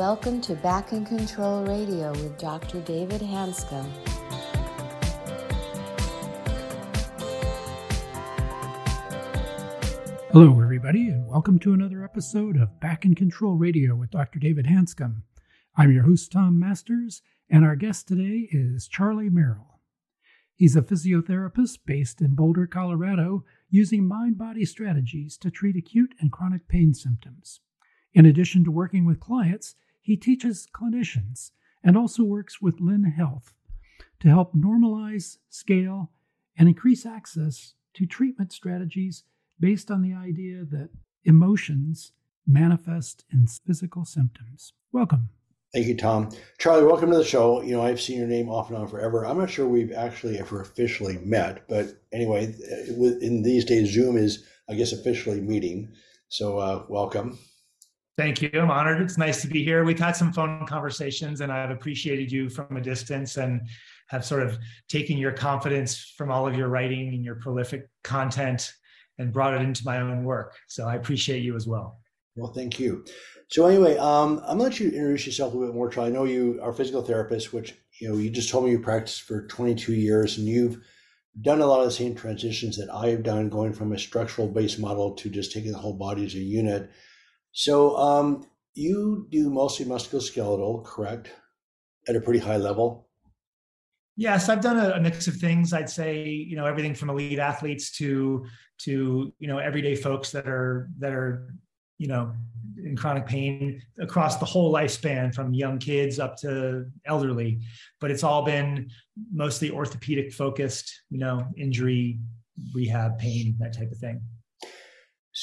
welcome to Back in Control Radio with Dr. David Hanscom. Hello, everybody, and welcome to another episode of Back in Control Radio with Dr. David Hanscom. I'm your host, Tom Masters, and our guest today is Charlie Merrill. He's a physiotherapist based in Boulder, Colorado, using mind body strategies to treat acute and chronic pain symptoms. In addition to working with clients, he teaches clinicians and also works with Lin Health to help normalize, scale, and increase access to treatment strategies based on the idea that emotions manifest in physical symptoms. Welcome. Thank you, Tom. Charlie, welcome to the show. You know, I've seen your name off and on forever. I'm not sure we've actually ever officially met, but anyway, in these days, Zoom is, I guess, officially meeting. So, uh, welcome. Thank you. I'm honored. It's nice to be here. We've had some phone conversations, and I've appreciated you from a distance and have sort of taken your confidence from all of your writing and your prolific content and brought it into my own work. So I appreciate you as well. Well, thank you. So anyway, um, I'm gonna let you introduce yourself a little bit more. Charlie. I know you are physical therapist, which you know you just told me you practiced for 22 years, and you've done a lot of the same transitions that I have done, going from a structural based model to just taking the whole body as a unit. So um, you do mostly musculoskeletal, correct? At a pretty high level. Yes, I've done a, a, mix of things. I'd say, you know, everything from elite athletes to to you know everyday folks that are that are you know in chronic pain across the whole lifespan, from young kids up to elderly. But it's all been mostly orthopedic focused, you know, injury, rehab, pain, that type of thing.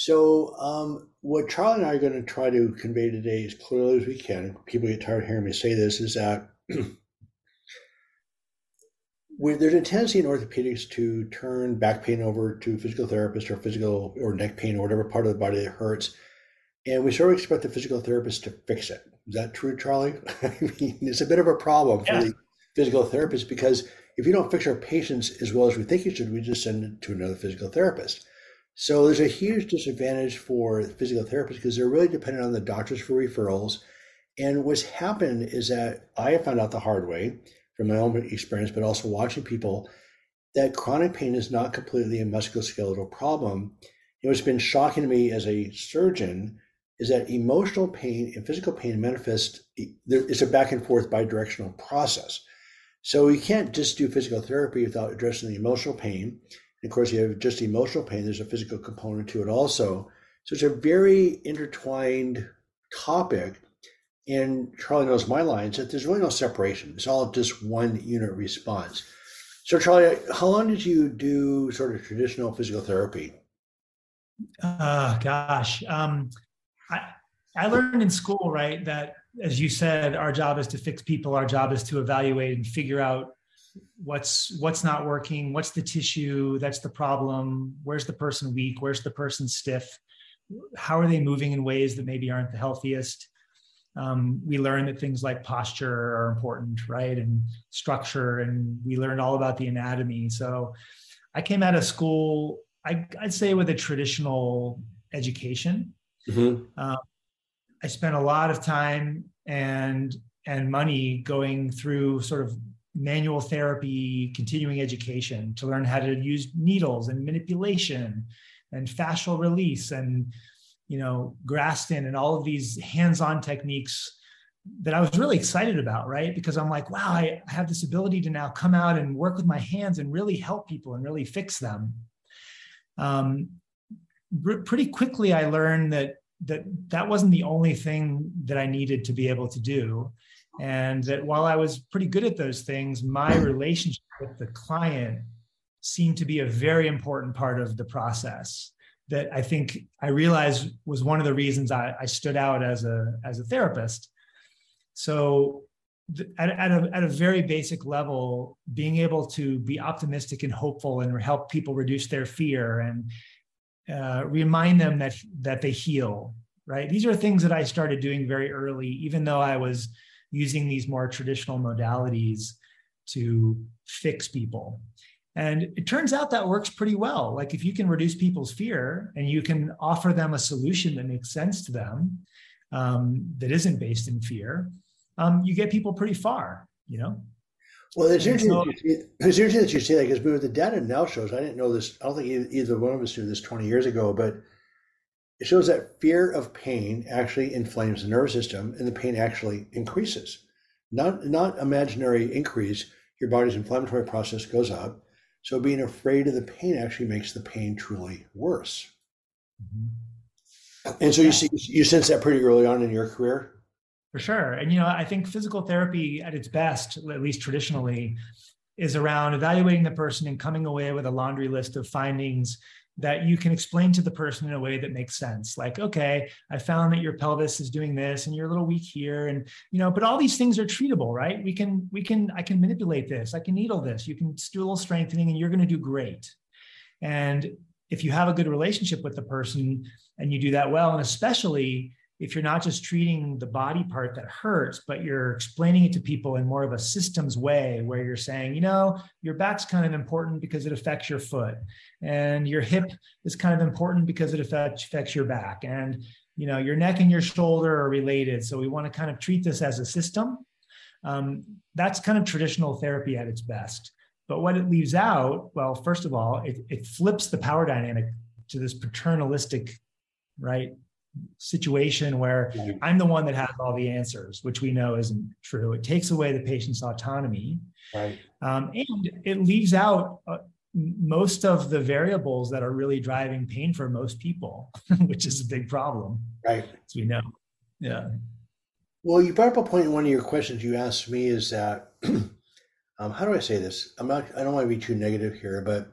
So, um, what Charlie and I are going to try to convey today as clearly as we can, people get tired of hearing me say this, is that there's a tendency in orthopedics to turn back pain over to physical therapist or physical or neck pain or whatever part of the body that hurts. And we sort of expect the physical therapist to fix it. Is that true, Charlie? I mean, it's a bit of a problem yeah. for the physical therapist because if you don't fix our patients as well as we think you should, we just send it to another physical therapist. So there's a huge disadvantage for physical therapists because they're really dependent on the doctors for referrals. And what's happened is that I have found out the hard way from my own experience, but also watching people, that chronic pain is not completely a musculoskeletal problem. Know, it's been shocking to me as a surgeon is that emotional pain and physical pain manifest. It's a back and forth bidirectional process. So you can't just do physical therapy without addressing the emotional pain. And of course, you have just emotional pain. There's a physical component to it also. So it's a very intertwined topic and Charlie knows my lines that there's really no separation. It's all just one unit response. So, Charlie, how long did you do sort of traditional physical therapy? Uh, gosh, um, I I learned in school, right, that as you said, our job is to fix people. Our job is to evaluate and figure out what's what's not working, what's the tissue, that's the problem. Where's the person weak? Where's the person stiff? How are they moving in ways that maybe aren't the healthiest? um, we learned that things like posture are important, right? And structure, and we learned all about the anatomy. So I came out of school, I, would say, with a traditional education. Mm-hmm. Uh, I spent a lot of time and and money going through sort of manual therapy, continuing education to learn how to use needles and manipulation and fascial release and you know, Graston and all of these hands-on techniques that I was really excited about, right? Because I'm like, wow, I have this ability to now come out and work with my hands and really help people and really fix them. Um, pretty quickly, I learned that that that wasn't the only thing that I needed to be able to do, and that while I was pretty good at those things, my relationship with the client seemed to be a very important part of the process that I think I realized was one of the reasons I, I stood out as a as a therapist. So at, at, a, at a very basic level, being able to be optimistic and hopeful and help people reduce their fear and uh, remind them that that they heal. Right. These are things that I started doing very early, even though I was using these more traditional modalities to fix people. And it turns out that works pretty well. Like if you can reduce people's fear and you can offer them a solution that makes sense to them, um, that isn't based in fear, um, you get people pretty far, you know? Well, it's interesting, so, it's interesting that you say that because the data now shows, I didn't know this, I don't think either one of us knew this 20 years ago, but it shows that fear of pain actually inflames the nervous system and the pain actually increases. Not, not imaginary increase, your body's inflammatory process goes up. So being afraid of the pain actually makes the pain truly worse. Mm-hmm. And so you see, you sense that pretty early on in your career. For sure, and you know, I think physical therapy at its best, at least traditionally, is around evaluating the person and coming away with a laundry list of findings that you can explain to the person in a way that makes sense. Like okay i found that your pelvis is doing this and you're a little weak here and you know but all these things are treatable right? We can we can i can manipulate this. I can needle this. You can do a little strengthening and you're going to do great. And if you have a good relationship with the person and you do that well and especially if you're not just treating the body part that hurts, but you're explaining it to people in more of a systems way where you're saying, you know, your back's kind of important because it affects your foot, and your hip is kind of important because it affects, affects your back, and you know, your neck and your shoulder are related. So we want to kind of treat this as a system. Um, that's kind of traditional therapy at its best. But what it leaves out, well, first of all, it, it flips the power dynamic to this paternalistic, right, situation where I'm the one that has all the answers, which we know isn't true. It takes away the patient's autonomy. Right. Um, and it leaves out uh, most of the variables that are really driving pain for most people, which is a big problem. Right. As we know. Yeah. Well, you brought up a point in one of your questions you asked me is that, um, how do I say this? I'm not, I don't want to be too negative here, but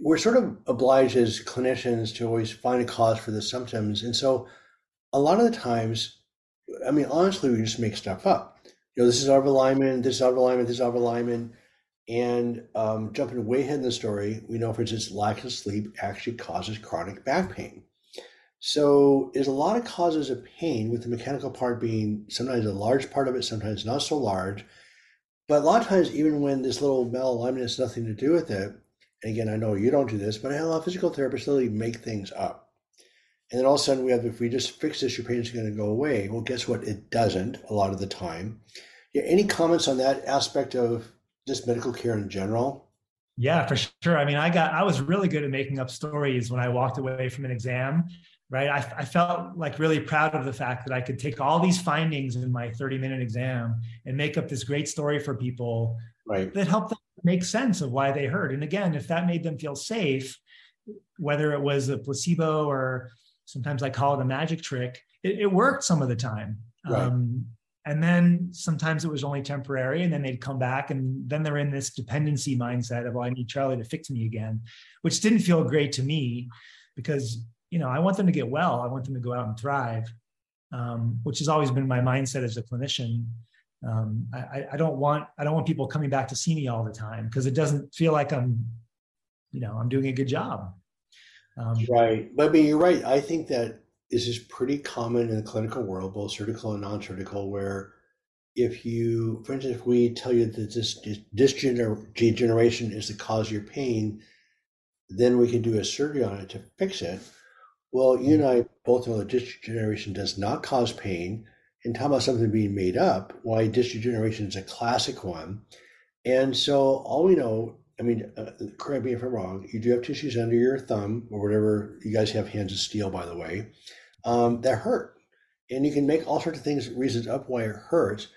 we're sort of obliged as clinicians to always find a cause for the symptoms. And so a lot of the times, I mean, honestly, we just make stuff up. You know, this is out of alignment, this is out of alignment, this is out of alignment. And um, jumping way ahead in the story, we know, for instance, lack of sleep actually causes chronic back pain. So there's a lot of causes of pain, with the mechanical part being sometimes a large part of it, sometimes not so large. But a lot of times, even when this little malalignment has nothing to do with it, and again, I know you don't do this, but I have a lot of physical therapists literally make things up. And then all of a sudden we have, if we just fix this, your pain's going to go away. Well, guess what? It doesn't a lot of the time. Yeah, any comments on that aspect of just medical care in general? Yeah, for sure. I mean, I got, I was really good at making up stories when I walked away from an exam, right? I, I felt like really proud of the fact that I could take all these findings in my 30 minute exam and make up this great story for people right. that helped them make sense of why they hurt. And again, if that made them feel safe, whether it was a placebo or sometimes I call it a magic trick, it, it worked some of the time. Right. Um, and then sometimes it was only temporary, and then they'd come back, and then they're in this dependency mindset of, "Well, I need Charlie to fix me again," which didn't feel great to me because you know I want them to get well, I want them to go out and thrive, um, which has always been my mindset as a clinician um, I, I don't want I don't want people coming back to see me all the time because it doesn't feel like I'm, you know, I'm doing a good job. Um, right, but I mean, you're right. I think that this is pretty common in the clinical world, both surgical and non-surgical, where if you, for instance, if we tell you that this, degeneration is the cause of your pain, then we can do a surgery on it to fix it. Well, you and I both know that degeneration does not cause pain and talk about something being made up, why disc degeneration is a classic one. And so all we know, I mean, uh, correct me if I'm wrong, you do have tissues under your thumb or whatever. You guys have hands of steel, by the way, um, that hurt. And you can make all sorts of things, reasons up why it hurts.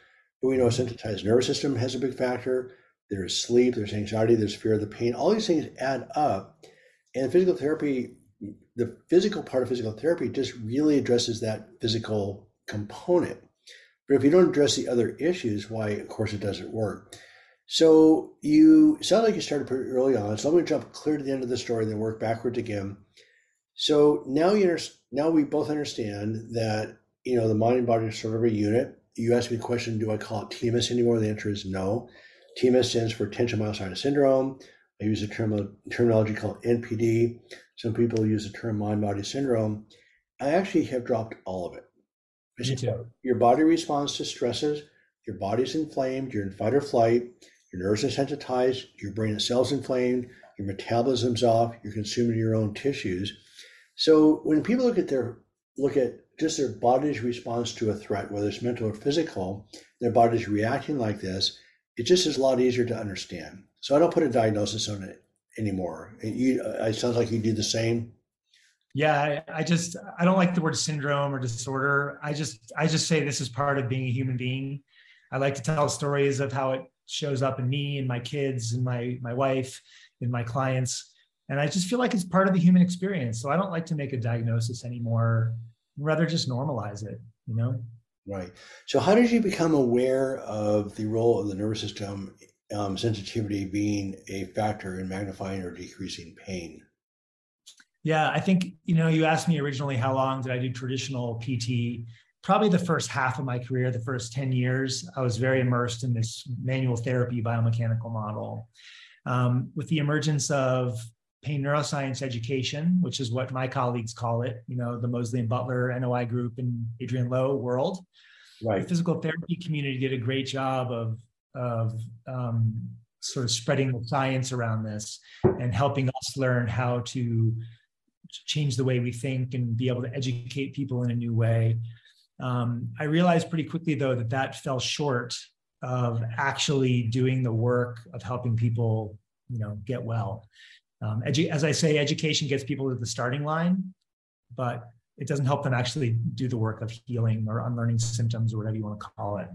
But we know a sensitized nervous system has a big factor. There's sleep, there's anxiety, there's fear of the pain. All these things add up. And physical therapy, the physical part of physical therapy just really addresses that physical component. But if you don't address the other issues, why, of course, it doesn't work. So you sound like you started pretty early on. So I'm going to jump clear to the end of the story, and then work backwards again. So now you now we both understand that you know the mind and body are sort of a unit. You asked me the question, do I call it TMS anymore? The answer is no. TMS stands for tension myositis syndrome. I use a term, terminology called NPD. Some people use the term mind body syndrome. I actually have dropped all of it. Your body responds to stresses. Your body's inflamed. You're in fight or flight. Your nerves are sensitized. Your brain itself's inflamed. Your metabolism's off. You're consuming your own tissues. So when people look at their look at just their body's response to a threat, whether it's mental or physical, their body's reacting like this, it just is a lot easier to understand. So I don't put a diagnosis on it anymore. It, you, uh, it sounds like you do the same. Yeah, I, I just I don't like the word syndrome or disorder. I just I just say this is part of being a human being. I like to tell stories of how it shows up in me and my kids and my my wife and my clients. And i just feel like it's part of the human experience. So i don't like to make a diagnosis anymore. Rather just normalize it you know? Right. So how did you become aware of the role of the nervous system um, sensitivity being a factor in magnifying or decreasing pain yeah i think you know you asked me originally how long did i do traditional pt probably the first half of my career, the first 10 years, I was very immersed in this manual therapy biomechanical model. Um, with the emergence of pain neuroscience education, which is what my colleagues call it, you know, the Moseley and Butler NOI group and Adriaan Louw world. Right. The physical therapy community did a great job of, of um, sort of spreading the science around this and helping us learn how to change the way we think and be able to educate people in a new way. Um, I realized pretty quickly, though, that that fell short of actually doing the work of helping people, you know, get well. Um, edu- as I say, education gets people to the starting line, but it doesn't help them actually do the work of healing or unlearning symptoms or whatever you want to call it.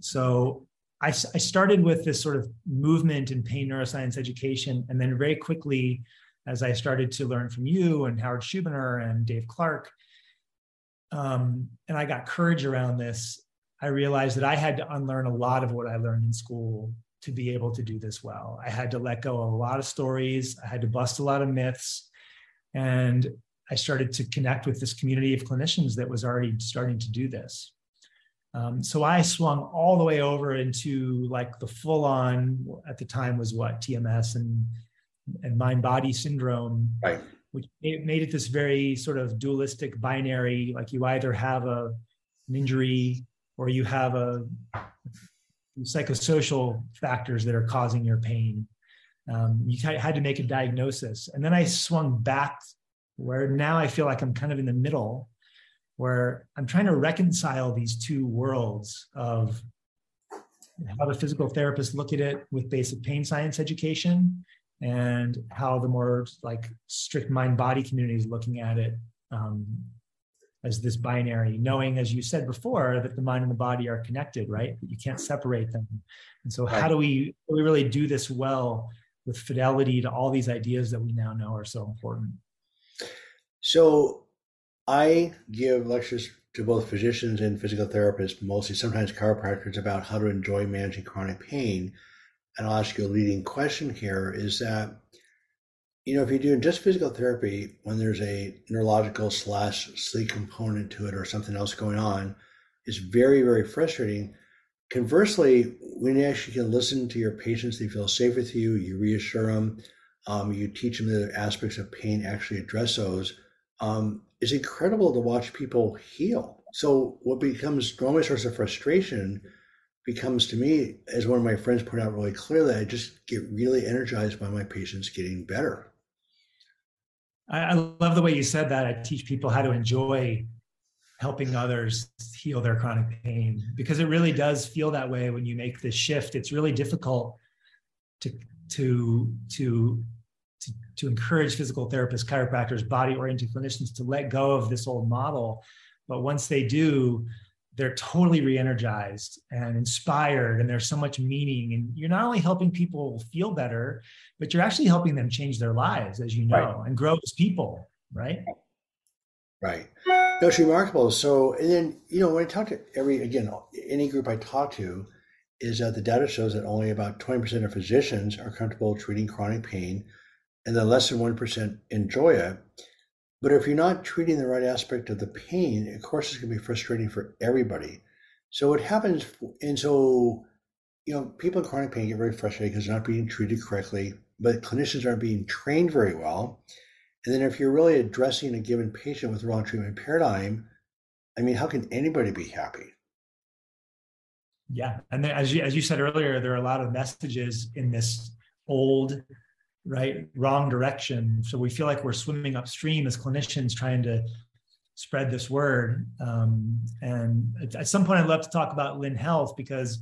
So I, I started with this sort of movement in pain neuroscience education, and then very quickly, as I started to learn from you and Howard Schubiner and Dave Clarke, um, and I got courage around this, I realized that I had to unlearn a lot of what I learned in school to be able to do this well. I had to let go of a lot of stories, I had to bust a lot of myths. And I started to connect with this community of clinicians that was already starting to do this. Um, so I swung all the way over into like the full on, at the time was what, TMS and, and mind body syndrome. Right which made it this very sort of dualistic binary like you either have a, an injury or you have a psychosocial factors that are causing your pain um, you had to make a diagnosis and then i swung back where now i feel like i'm kind of in the middle where i'm trying to reconcile these two worlds of how the physical therapists look at it with basic pain science education and how the more like strict mind body community is looking at it um, as this binary, knowing, as you said before, that the mind and the body are connected, right? That you can't separate them. And so, how do we we really do this well with fidelity to all these ideas that we now know are so important? So, I give lectures to both physicians and physical therapists, mostly sometimes chiropractors, about how to enjoy managing chronic pain and I'll ask you a leading question here is that, you know, if you're doing just physical therapy, when there's a neurological slash sleep component to it or something else going on, it's very, very frustrating. Conversely, when you actually can listen to your patients, they feel safe with you, you reassure them, um, you teach them the aspects of pain, actually address those. Um, it's incredible to watch people heal. So, what becomes normally a source of frustration becomes to me, as one of my friends put out really clearly, I just get really energized by my patients getting better. I, love the way you said that. I teach people how to enjoy helping others heal their chronic pain because it really does feel that way when you make this shift. It's really difficult to to to to, to encourage physical therapists, chiropractors, body oriented clinicians to let go of this old model. But once they do, they're totally re-energized and inspired and there's so much meaning and you're not only helping people feel better but you're actually helping them change their lives as you know right. and grow as people right? Right. It's remarkable. So and then you know when i talk to every again any group i talk to is that the data shows that only about 20% of physicians are comfortable treating chronic pain and then less than 1% enjoy it but if you're not treating the right aspect of the pain, of course, it's going to be frustrating for everybody. So it happens, and so, you know, people in chronic pain get very frustrated because they're not being treated correctly, but clinicians aren't being trained very well. And then if you're really addressing a given patient with the wrong treatment paradigm, I mean, how can anybody be happy? Yeah, and then, as you as you said earlier, there are a lot of messages in this old right wrong direction so we feel like we're swimming upstream as clinicians trying to spread this word. Um, and at some point, I'd love to talk about Lin Health because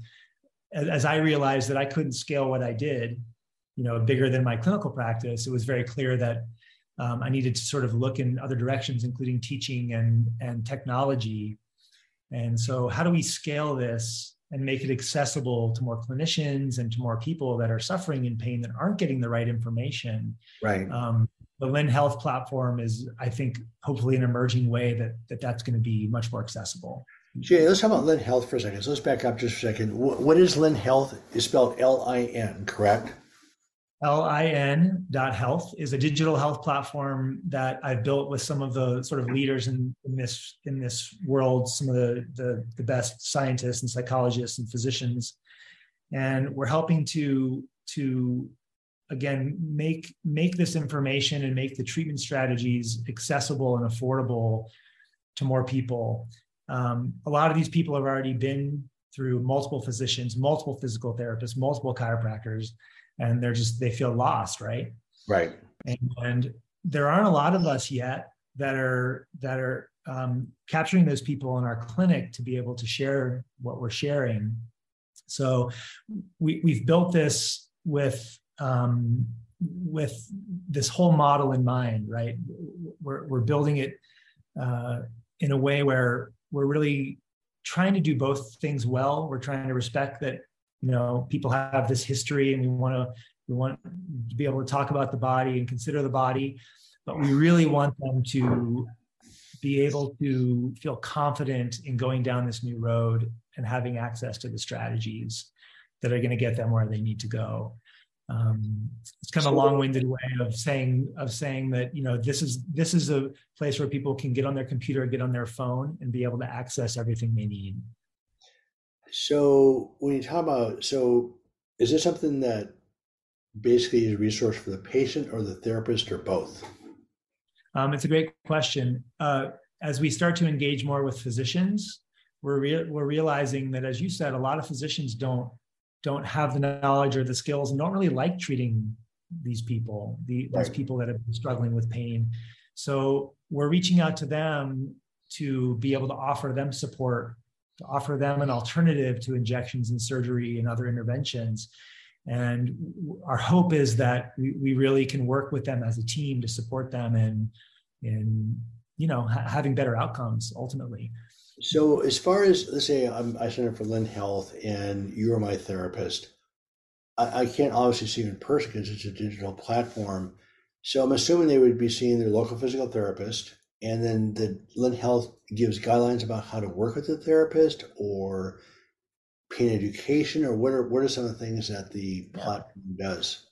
as, as I realized that I couldn't scale what I did, you know, bigger than my clinical practice, it was very clear that um, I needed to sort of look in other directions, including teaching and and technology. And so, how do we scale this and make it accessible to more clinicians and to more people that are suffering in pain that aren't getting the right information? Right. Um, the Lin Health platform is, I think, hopefully an emerging way that, that that's going to be much more accessible. Jay, let's talk about Lin Health for a second. So let's back up just for a second. What is Lin Health? It's spelled L-I-N, correct? L-I-N dot health is a digital health platform that I've built with some of the sort of leaders in, in this in this world, some of the, the the best scientists and psychologists and physicians, and we're helping to to again make make this information and make the treatment strategies accessible and affordable to more people. Um, a lot of these people have already been through multiple physicians multiple physical therapists multiple chiropractors and they're just they feel lost right right and, and there aren't a lot of us yet that are that are um, capturing those people in our clinic to be able to share what we're sharing so we, we've built this with um, with this whole model in mind, right? We're, we're building it uh, in a way where we're really trying to do both things well. We're trying to respect that, you know, people have this history and we want to, we want to be able to talk about the body and consider the body, but we really want them to be able to feel confident in going down this new road and having access to the strategies that are going to get them where they need to go. Um, it's kind of a long-winded way of saying of saying that you know this is this is a place where people can get on their computer get on their phone and be able to access everything they need so when you talk about so is this something that basically is a resource for the patient or the therapist or both um, it's a great question uh, as we start to engage more with physicians we're, re- we're realizing that as you said a lot of physicians don't don't have the knowledge or the skills and don't really like treating these people, the, right. those people that have been struggling with pain. So we're reaching out to them to be able to offer them support, to offer them an alternative to injections and surgery and other interventions. And our hope is that we, we really can work with them as a team to support them in, in you know, ha- having better outcomes ultimately. So, as far as let's say I'm, I up for Lin Health and you're my therapist, I, I can't obviously see you in person because it's a digital platform. So, I'm assuming they would be seeing their local physical therapist, and then the Lin Health gives guidelines about how to work with the therapist or pain education, or what are what are some of the things that the platform does?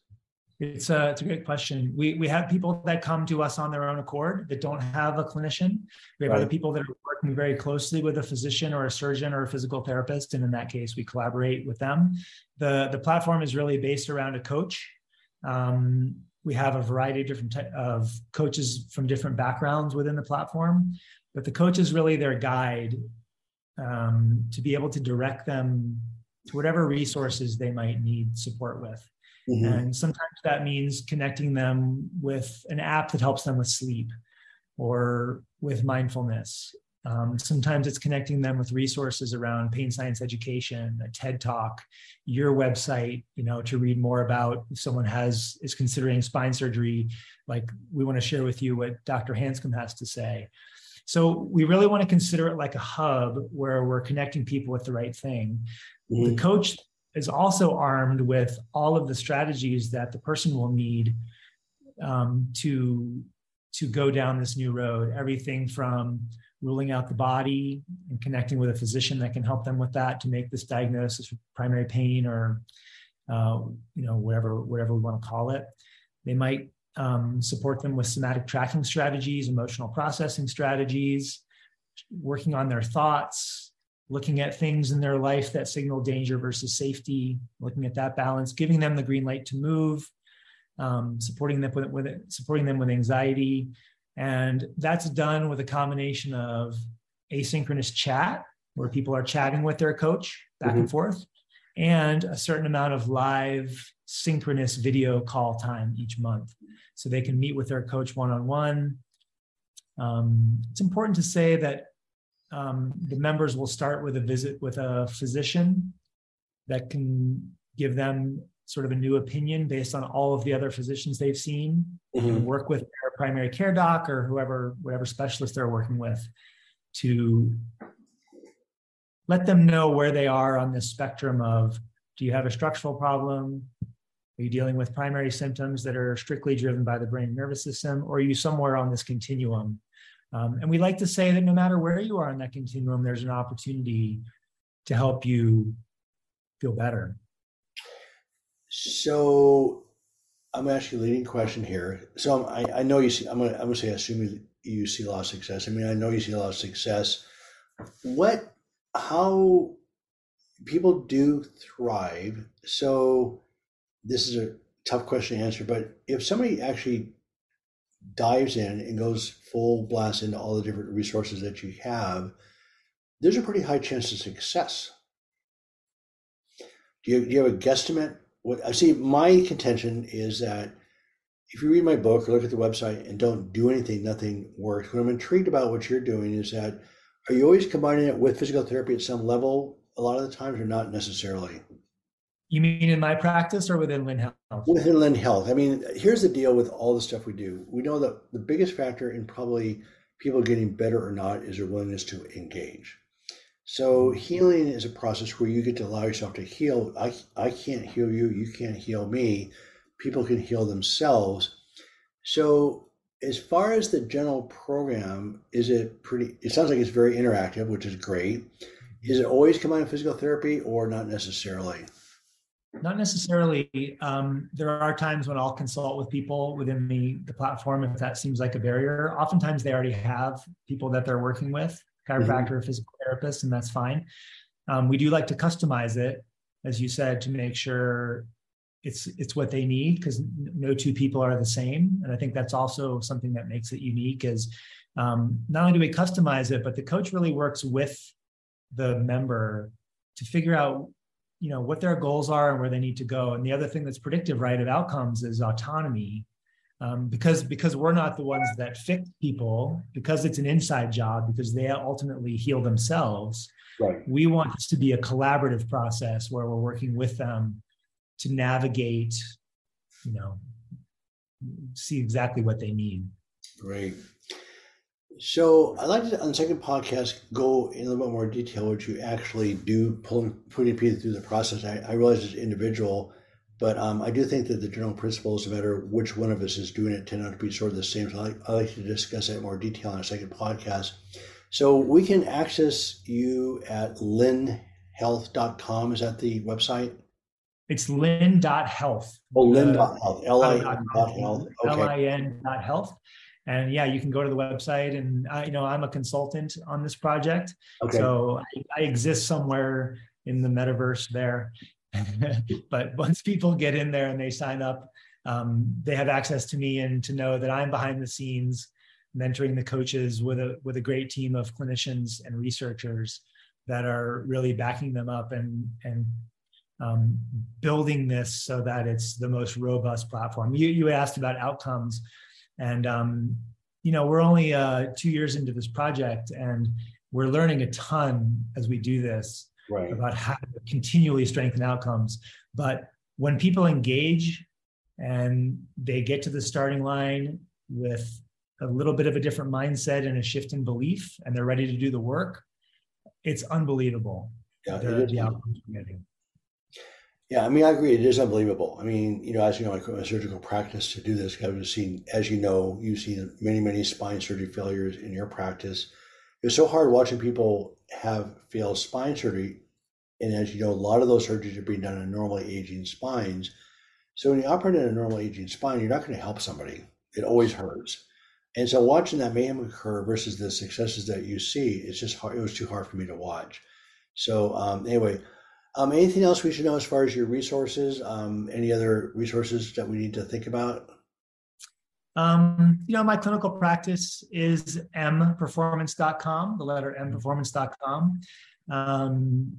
It's a, it's a great question. We, we have people that come to us on their own accord that don't have a clinician. We have right. other people that are working very closely with a physician or a surgeon or a physical therapist. And in that case, we collaborate with them. The, the platform is really based around a coach. Um, we have a variety of different of coaches from different backgrounds within the platform, but the coach is really their guide um, to be able to direct them to whatever resources they might need support with. Mm-hmm. And sometimes that means connecting them with an app that helps them with sleep or with mindfulness. Um, sometimes it's connecting them with resources around pain science education, a TED talk, your website, you know, to read more about if someone has is considering spine surgery, like we want to share with you what Dr. Hanscom has to say. So we really want to consider it like a hub where we're connecting people with the right thing. Mm-hmm. The coach is also armed with all of the strategies that the person will need um, to to go down this new road. Everything from ruling out the body and connecting with a physician that can help them with that to make this diagnosis of primary pain or uh, you know whatever whatever we want to call it. They might um, support them with somatic tracking strategies, emotional processing strategies, working on their thoughts, looking at things in their life that signal danger versus safety, looking at that balance, giving them the green light to move, um, supporting them with, with it, supporting them with anxiety, and that's done with a combination of asynchronous chat, where people are chatting with their coach back mm-hmm. and forth, and a certain amount of live synchronous video call time each month, so they can meet with their coach one on one. Um, it's important to say that um, the members will start with a visit with a physician that can give them sort of a new opinion based on all of the other physicians they've seen mm-hmm. and work with their primary care doc or whoever whatever specialist they're working with to let them know where they are on this spectrum of do you have a structural problem? Are you dealing with primary symptoms that are strictly driven by the brain and nervous system or are you somewhere on this continuum? Um, and we like to say that no matter where you are on that continuum there's an opportunity to help you feel better so I'm to ask you a leading question here. So um, I, I know you see, I'm going to, I'm to say, assuming you see a lot of success. I mean, I know you see a lot of success. What, how people do thrive. So this is a tough question to answer, but if somebody actually dives in and goes full blast into all the different resources that you have, there's a pretty high chance of success. Do you, do you have a guesstimate what I see my contention is that if you read my book or look at the website and don't do anything, nothing works. What I'm intrigued about what you're doing is that are you always combining it with physical therapy at some level a lot of the times or not necessarily? You mean in my practice or within Lin Health? Within Lin Health. I mean, here's the deal with all the stuff we do. We know that the biggest factor in probably people getting better or not is their willingness to engage. So healing is a process where you get to allow yourself to heal. I, I can't heal you. You can't heal me. People can heal themselves. So as far as the general program, is it pretty, it sounds like it's very interactive, which is great. Is it always combining physical therapy or not necessarily? Not necessarily. Um, there are times when I'll consult with people within the, the platform if that seems like a barrier. Oftentimes they already have people that they're working with chiropractor mm-hmm. or physical therapist, and that's fine. Um, we do like to customize it, as you said, to make sure it's it's what they need because no two people are the same, and I think that's also something that makes it unique. Is um, not only do we customize it, but the coach really works with the member to figure out you know what their goals are and where they need to go and the other thing that's predictive right of outcomes is autonomy um, because because we're not the ones that fix people because it's an inside job because they ultimately heal themselves right. we want this to be a collaborative process where we're working with them to navigate you know see exactly what they need great so I'd like to, on the second podcast, go in a little bit more detail what you actually do, pulling, putting people through the process. I, I realize it's individual, but um, I do think that the general principles, no matter which one of us is doing it, tend not to be sort of the same. So I like, I like to discuss that in more detail in a second podcast. So we can access you at linhealth.com. Is that the website? It's lin.health. Oh, lin.health. L-I-N.health. L-I-N.health. And yeah, you can go to the website and, I, you know, I'm a consultant on this project. Okay. So I, I exist somewhere in the metaverse there. but once people get in there and they sign up, um, they have access to me and to know that I'm behind the scenes mentoring the coaches with a with a great team of clinicians and researchers that are really backing them up and and um, building this so that it's the most robust platform. You you asked about outcomes, and um, you know we're only uh, two years into this project, and we're learning a ton as we do this right. about how to continually strengthen outcomes. But when people engage and they get to the starting line with a little bit of a different mindset and a shift in belief, and they're ready to do the work, it's unbelievable. Yeah, the, the outcomes getting. Yeah, I mean, I agree. It is unbelievable. I mean, you know, as you know, I quit my surgical practice to do this. I've seen, as you know, you've seen many, many spine surgery failures in your practice. It's so hard watching people have failed spine surgery and as you know, a lot of those surgeries are being done on normally aging spines. So when you operate on a normal aging spine, you're not going to help somebody. It always hurts. And so watching that mayhem occur versus the successes that you see, it's just hard. It was too hard for me to watch. So um, anyway, um, anything else we should know as far as your resources? Um, any other resources that we need to think about? Um, you know, my clinical practice is mperformance.com, the letter mperformance.com. Um,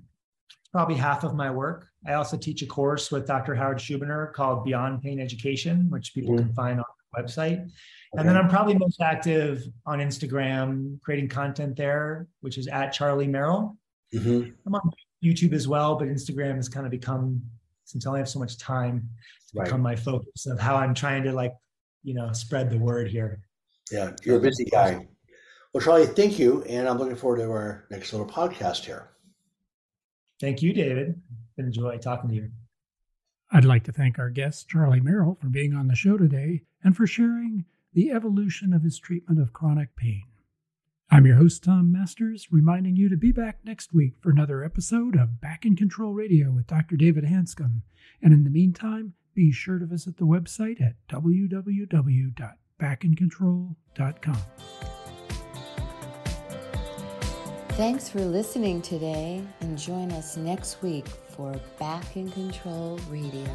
probably half of my work. I also teach a course with Dr. Howard Schubiner called Beyond Pain Education, which people mm-hmm. can find on the website. And then I'm probably most active on Instagram, creating content there, which is at Charlie Merrill. Mm-hmm. I'm on YouTube as well, but Instagram has kind of become, since I only have so much time, it's right. become my focus of how I'm trying to like, you know, spread the word here. Yeah, you're a busy guy. Well, Charlie, thank you. And I'm looking forward to our next little podcast here. Thank you, David. Been enjoy talking to you. I'd like to thank our guest, Charlie Merrill, for being on the show today and for sharing the evolution of his treatment of chronic pain. I'm your host, Tom Masters, reminding you to be back next week for another episode of Back in Control Radio with Dr. David Hanscom. And in the meantime, be sure to visit the website at www.backincontrol.com. Thanks for listening today and join us next week for Back in Control Radio.